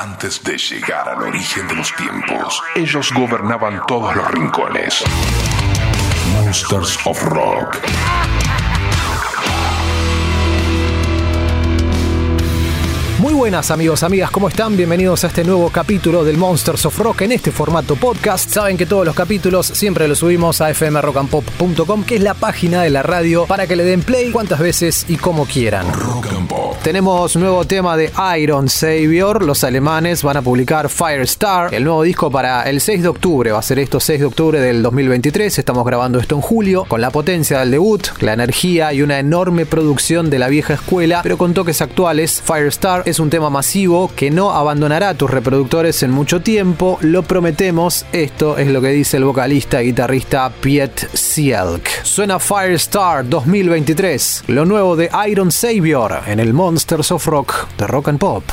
Antes de llegar al origen de los tiempos, ellos gobernaban todos los rincones. Monsters of Rock. Muy buenas amigos, amigas, ¿cómo están? Bienvenidos a este nuevo capítulo del Monsters of Rock en este formato podcast. Saben que todos los capítulos siempre los subimos a fmrockandpop.com, que es la página de la radio para que le den play cuantas veces y como quieran. Rock and Pop. Tenemos nuevo tema de Iron Savior. Los alemanes van a publicar Firestar, el nuevo disco para el 6 de octubre. Va a ser esto 6 de octubre del 2023. Estamos grabando esto en julio. Con la potencia del debut, la energía y una enorme producción de la vieja escuela, pero con toques actuales. Firestar es un tema masivo que no abandonará tus reproductores en mucho tiempo. Lo prometemos. Esto es lo que dice el vocalista y guitarrista Piet Sielk. Suena Firestar 2023. Lo nuevo de Iron Savior en el Monsters of Rock de Rock and Pop.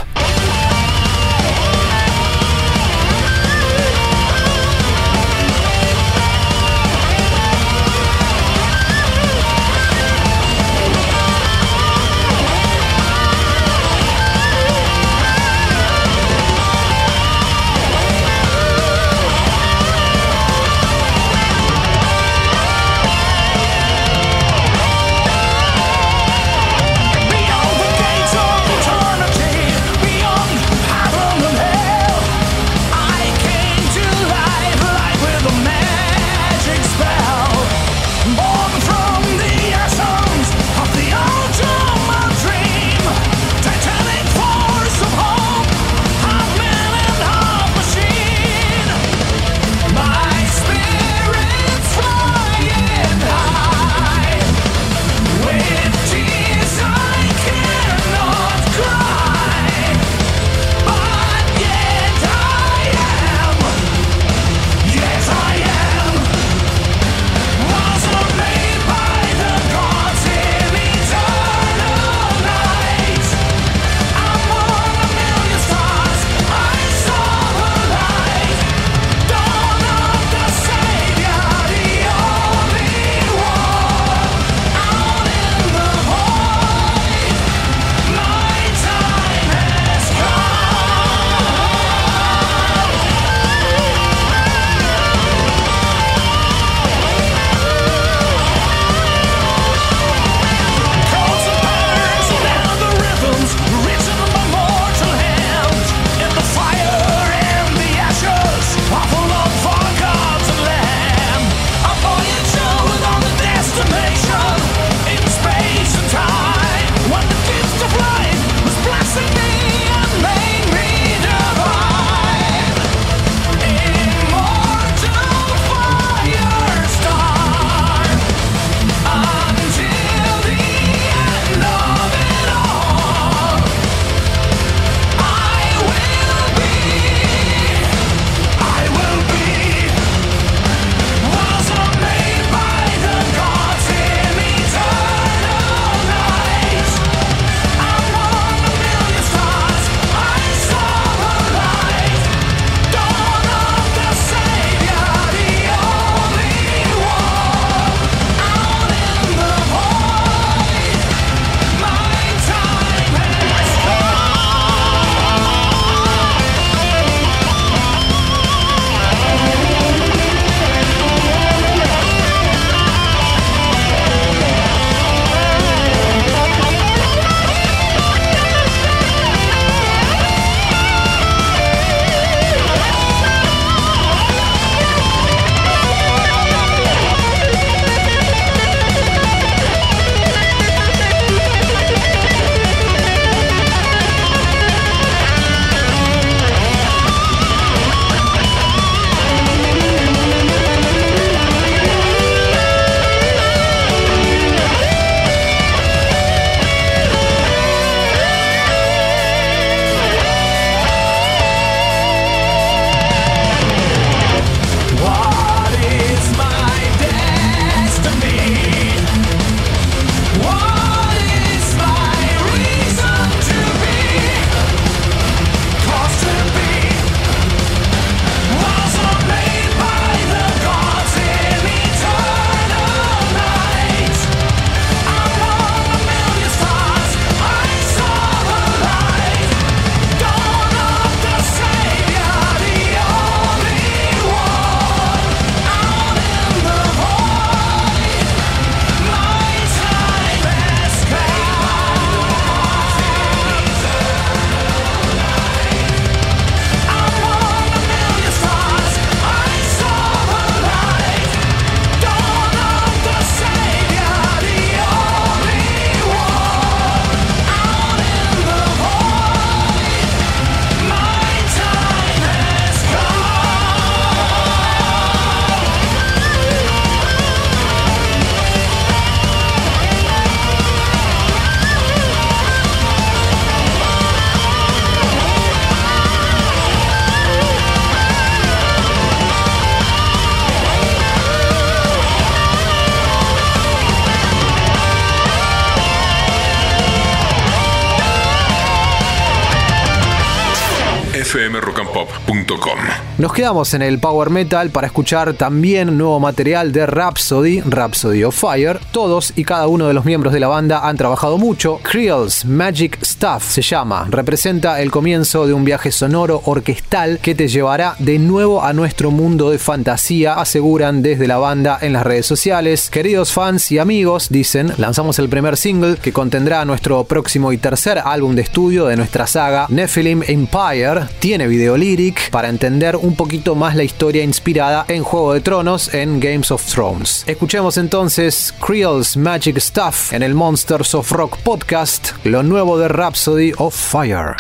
Nos quedamos en el power metal para escuchar también nuevo material de Rhapsody, Rhapsody of Fire. Todos y cada uno de los miembros de la banda han trabajado mucho. Creel's Magic Stuff se llama. Representa el comienzo de un viaje sonoro orquestal que te llevará de nuevo a nuestro mundo de fantasía, aseguran desde la banda en las redes sociales. Queridos fans y amigos, dicen, lanzamos el primer single que contendrá nuestro próximo y tercer álbum de estudio de nuestra saga Nephilim Empire. Tiene video lyric para entender un poquito más la historia inspirada en Juego de Tronos en Games of Thrones. Escuchemos entonces Creel's Magic Stuff en el Monsters of Rock podcast, lo nuevo de Rhapsody of Fire.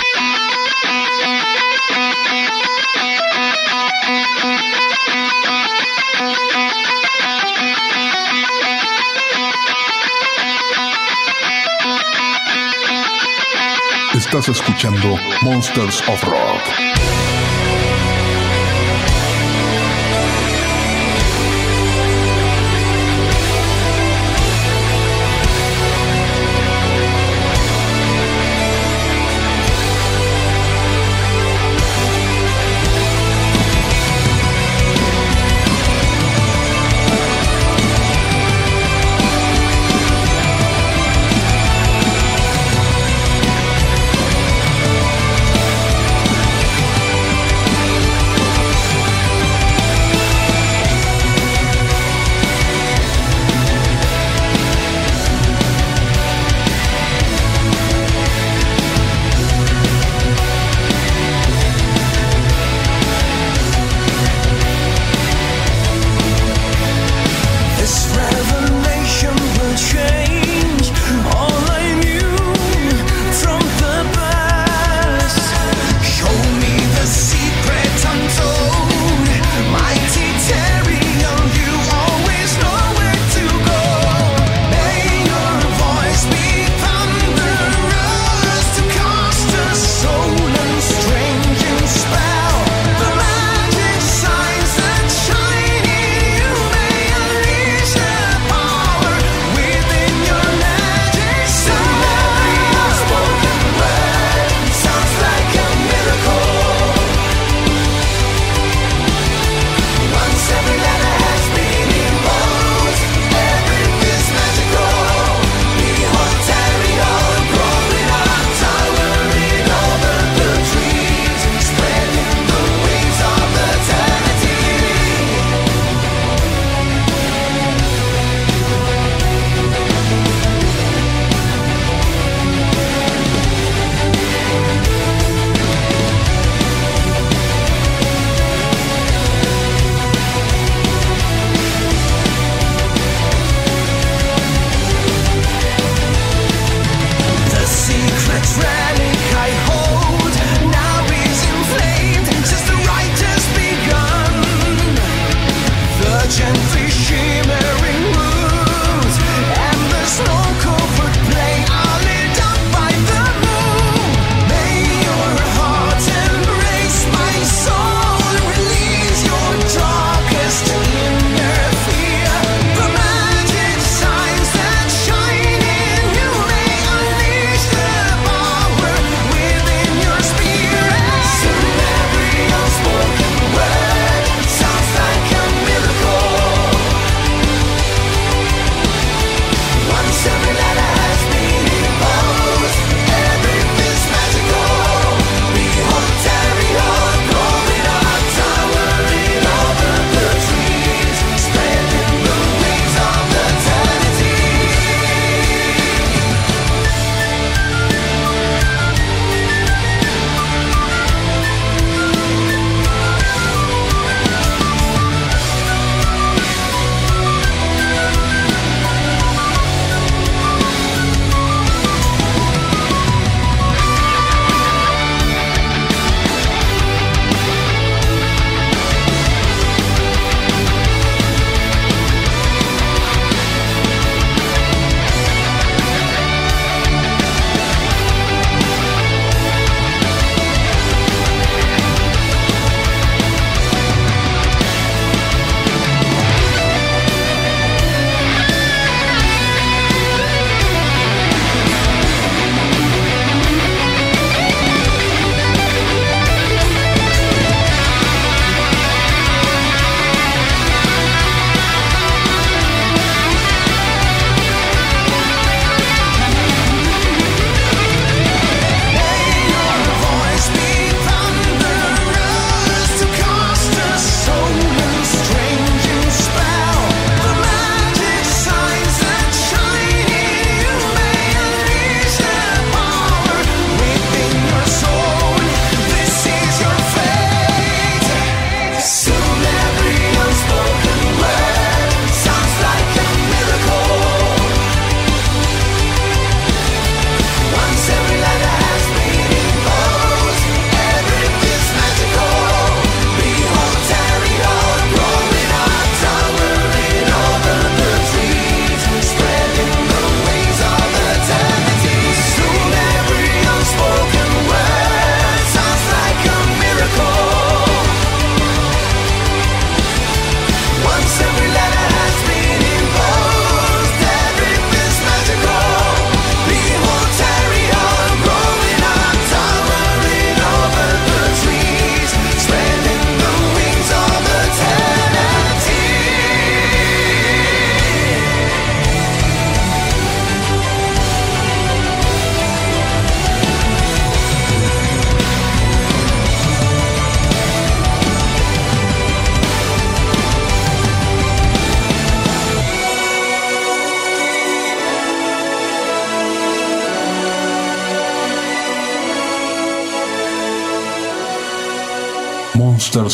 Estás escuchando Monsters of Rock.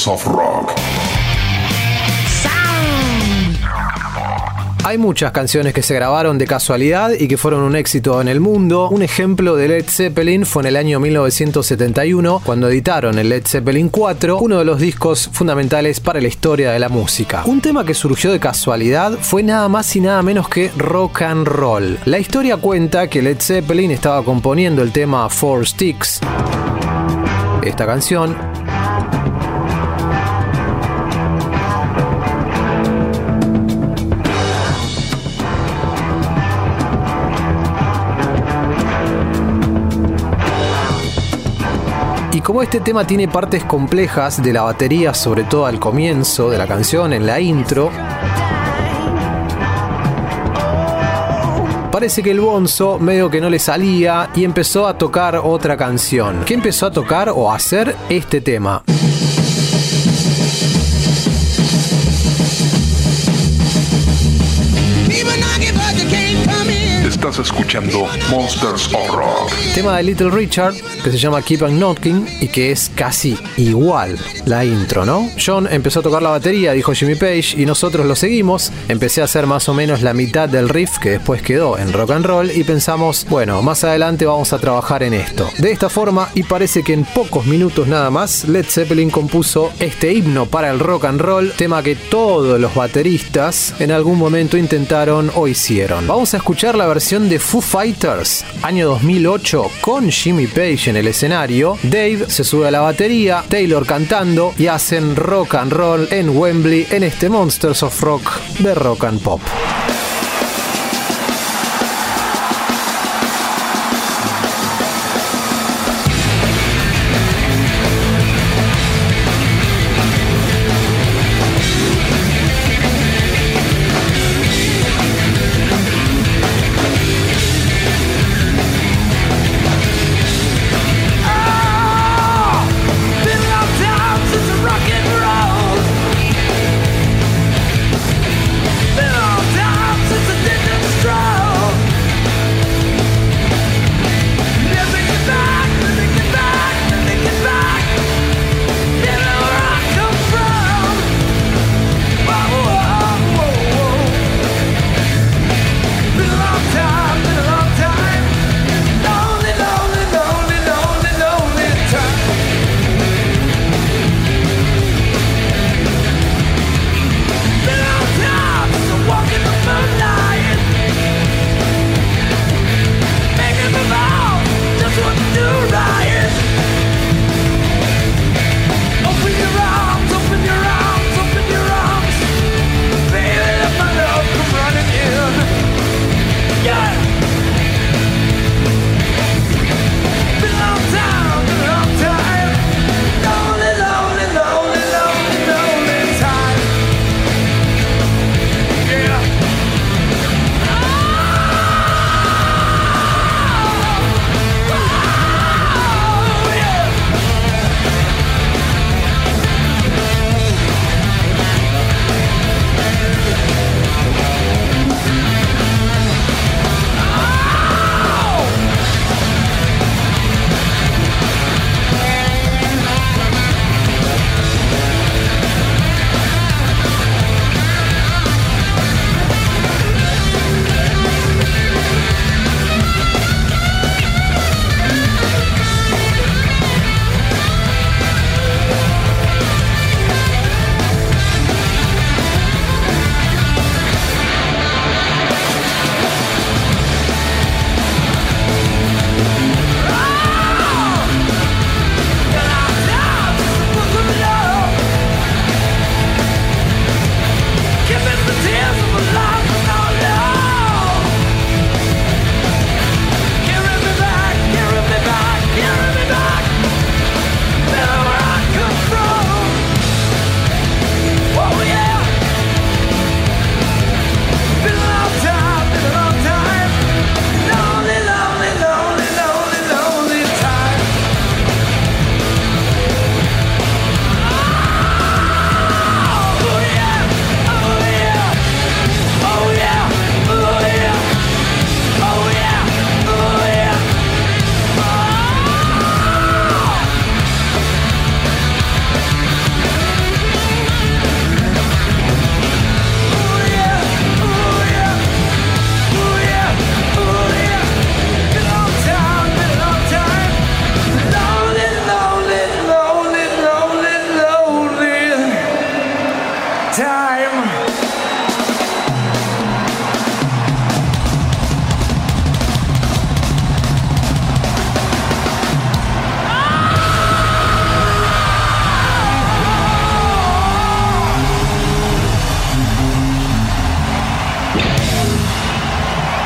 Of Rock. Hay muchas canciones que se grabaron de casualidad y que fueron un éxito en el mundo. Un ejemplo de Led Zeppelin fue en el año 1971 cuando editaron el Led Zeppelin 4, uno de los discos fundamentales para la historia de la música. Un tema que surgió de casualidad fue nada más y nada menos que rock and roll. La historia cuenta que Led Zeppelin estaba componiendo el tema Four Sticks, esta canción, como este tema tiene partes complejas de la batería, sobre todo al comienzo de la canción, en la intro, parece que el Bonzo medio que no le salía y empezó a tocar otra canción. ¿Qué empezó a tocar o a hacer este tema? Estás escuchando Monsters of Rock. Tema de Little Richard que se llama Keep on Knocking y que es casi igual la intro, ¿no? John empezó a tocar la batería, dijo Jimmy Page, y nosotros lo seguimos. Empecé a hacer más o menos la mitad del riff que después quedó en rock and roll y pensamos, bueno, más adelante vamos a trabajar en esto. De esta forma, y parece que en pocos minutos nada más, Led Zeppelin compuso este himno para el rock and roll, tema que todos los bateristas en algún momento intentaron o hicieron. Vamos a escuchar la versión de Foo Fighters, año 2008, con Jimmy Page en el escenario. Dave se sube a la batería, Taylor cantando y hacen rock and roll en Wembley en este Monsters of Rock de rock and pop.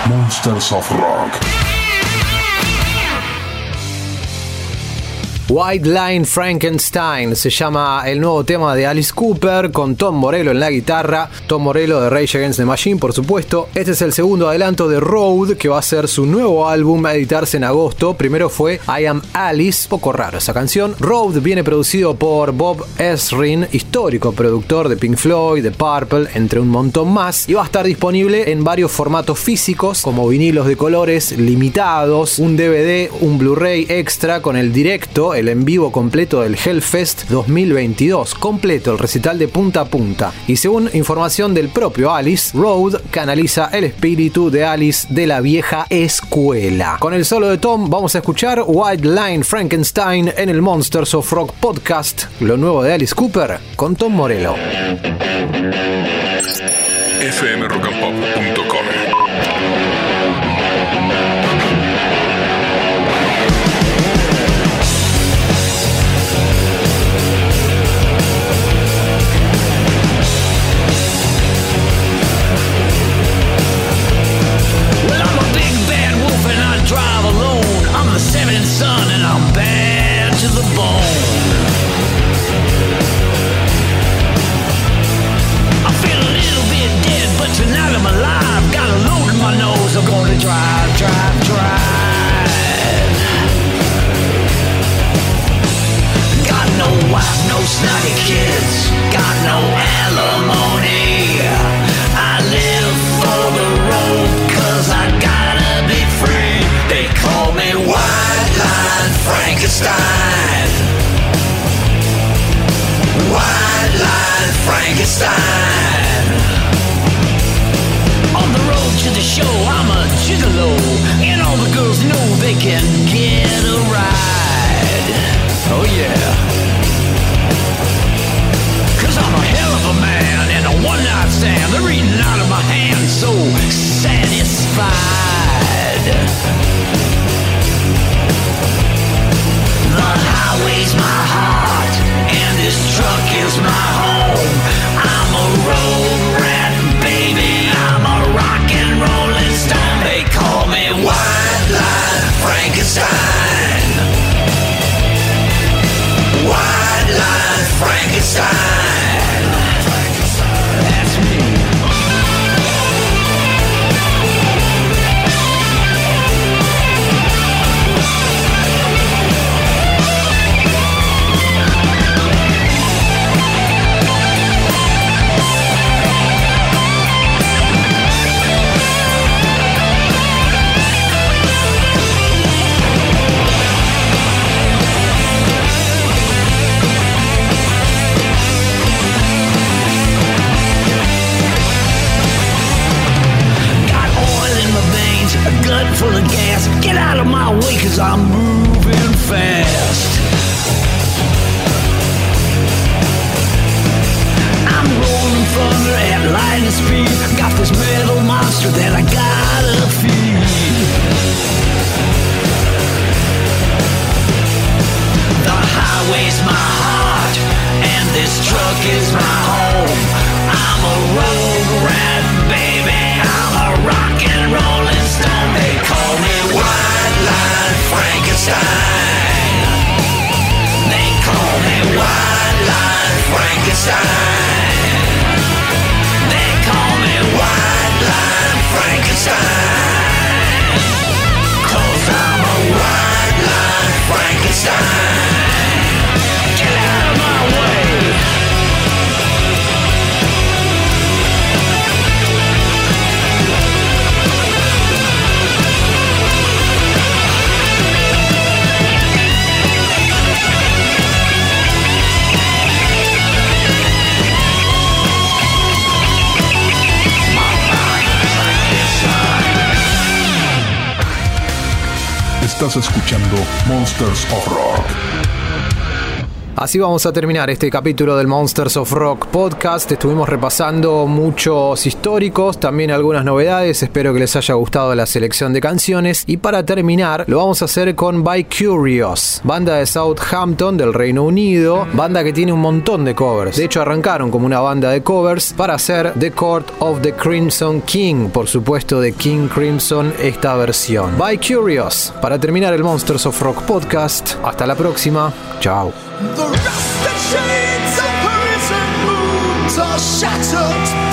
Monsters of Rock. White Line Frankenstein se llama el nuevo tema de Alice Cooper con Tom Morello en la guitarra, Tom Morello de Rage Against the Machine por supuesto. Este es el segundo adelanto de Road que va a ser su nuevo álbum a editarse en agosto. Primero fue I Am Alice, poco raro esa canción. Road viene producido por Bob Esrin, histórico productor de Pink Floyd, de Purple, entre un montón más, y va a estar disponible en varios formatos físicos como vinilos de colores limitados, un DVD, un Blu-ray extra con el directo el en vivo completo del Hellfest 2022, completo el recital de punta a punta. Y según información del propio Alice, Road canaliza el espíritu de Alice de la vieja escuela. Con el solo de Tom vamos a escuchar White Line Frankenstein en el Monsters of Rock podcast, lo nuevo de Alice Cooper con Tom Morello. the setting sun, and I'm bad to the bone. I feel a little bit dead, but tonight I'm alive. Got a load in my nose, I'm gonna drive, drive, drive. Got no wife, no snotty kids, got no alimony. I live for the road. and Frankenstein. White line Frankenstein. On the road to the show, I'm a gigolo, and all the girls know they can get a ride. Oh yeah. I'm a hell of a man and a one night stand. They're eating out of my hand, so satisfied. always my heart, and this truck is my home. I'm a road rat, baby. I'm a rock and rolling stone. They call me Wildlife Frankenstein. Wildlife Frankenstein. Escuchando Monsters of Rock. Así vamos a terminar este capítulo del Monsters of Rock podcast. Estuvimos repasando muchos históricos, también algunas novedades. Espero que les haya gustado la selección de canciones. Y para terminar, lo vamos a hacer con By Curious, banda de Southampton del Reino Unido, banda que tiene un montón de covers. De hecho, arrancaron como una banda de covers para hacer The Court of the Crimson King, por supuesto de King Crimson, esta versión. By Curious, para terminar el Monsters of Rock podcast. Hasta la próxima. Chao. The rusted shades of prison moons are shattered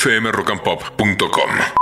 fmrockandpop.com.